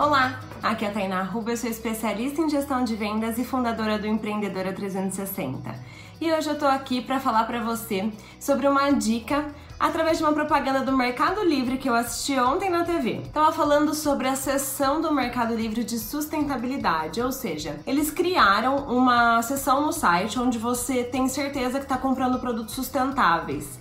Olá, aqui é a Tainá Ruba, eu sou especialista em gestão de vendas e fundadora do Empreendedora 360. E hoje eu tô aqui para falar para você sobre uma dica através de uma propaganda do Mercado Livre que eu assisti ontem na TV. Tava falando sobre a seção do Mercado Livre de sustentabilidade, ou seja, eles criaram uma seção no site onde você tem certeza que está comprando produtos sustentáveis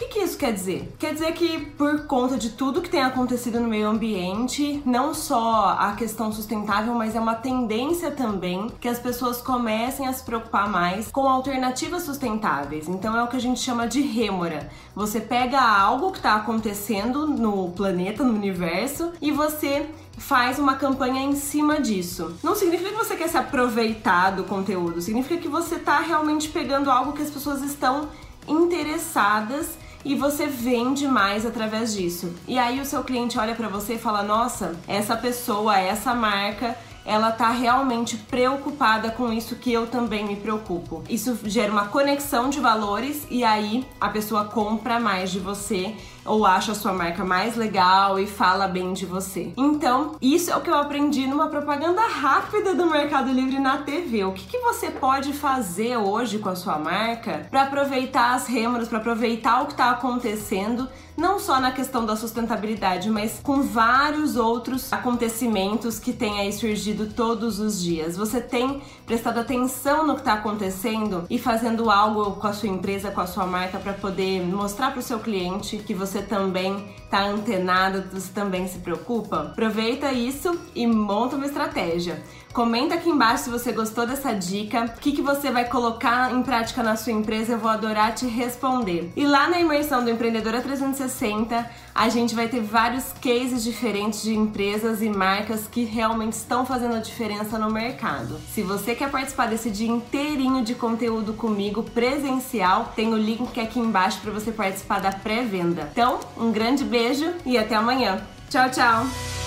que, que isso quer dizer? Quer dizer que por conta de tudo que tem acontecido no meio ambiente, não só a questão sustentável, mas é uma tendência também que as pessoas comecem a se preocupar mais com alternativas sustentáveis. Então é o que a gente chama de rêmora. Você pega algo que está acontecendo no planeta, no universo, e você faz uma campanha em cima disso. Não significa que você quer se aproveitar do conteúdo, significa que você está realmente pegando algo que as pessoas estão interessadas e você vende mais através disso. E aí o seu cliente olha para você e fala: "Nossa, essa pessoa, essa marca ela tá realmente preocupada com isso que eu também me preocupo. Isso gera uma conexão de valores e aí a pessoa compra mais de você ou acha a sua marca mais legal e fala bem de você. Então, isso é o que eu aprendi numa propaganda rápida do Mercado Livre na TV. O que, que você pode fazer hoje com a sua marca para aproveitar as rêmoras, para aproveitar o que está acontecendo, não só na questão da sustentabilidade, mas com vários outros acontecimentos que têm aí surgido todos os dias. Você tem prestado atenção no que está acontecendo e fazendo algo com a sua empresa, com a sua marca para poder mostrar para o seu cliente que você também está antenado, você também se preocupa? Aproveita isso e monta uma estratégia. Comenta aqui embaixo se você gostou dessa dica, o que, que você vai colocar em prática na sua empresa, eu vou adorar te responder. E lá na imersão do Empreendedora 360, a gente vai ter vários cases diferentes de empresas e marcas que realmente estão fazendo a diferença no mercado. Se você quer participar desse dia inteirinho de conteúdo comigo presencial, tem o link aqui embaixo para você participar da pré-venda. Então, um grande beijo e até amanhã. Tchau, tchau!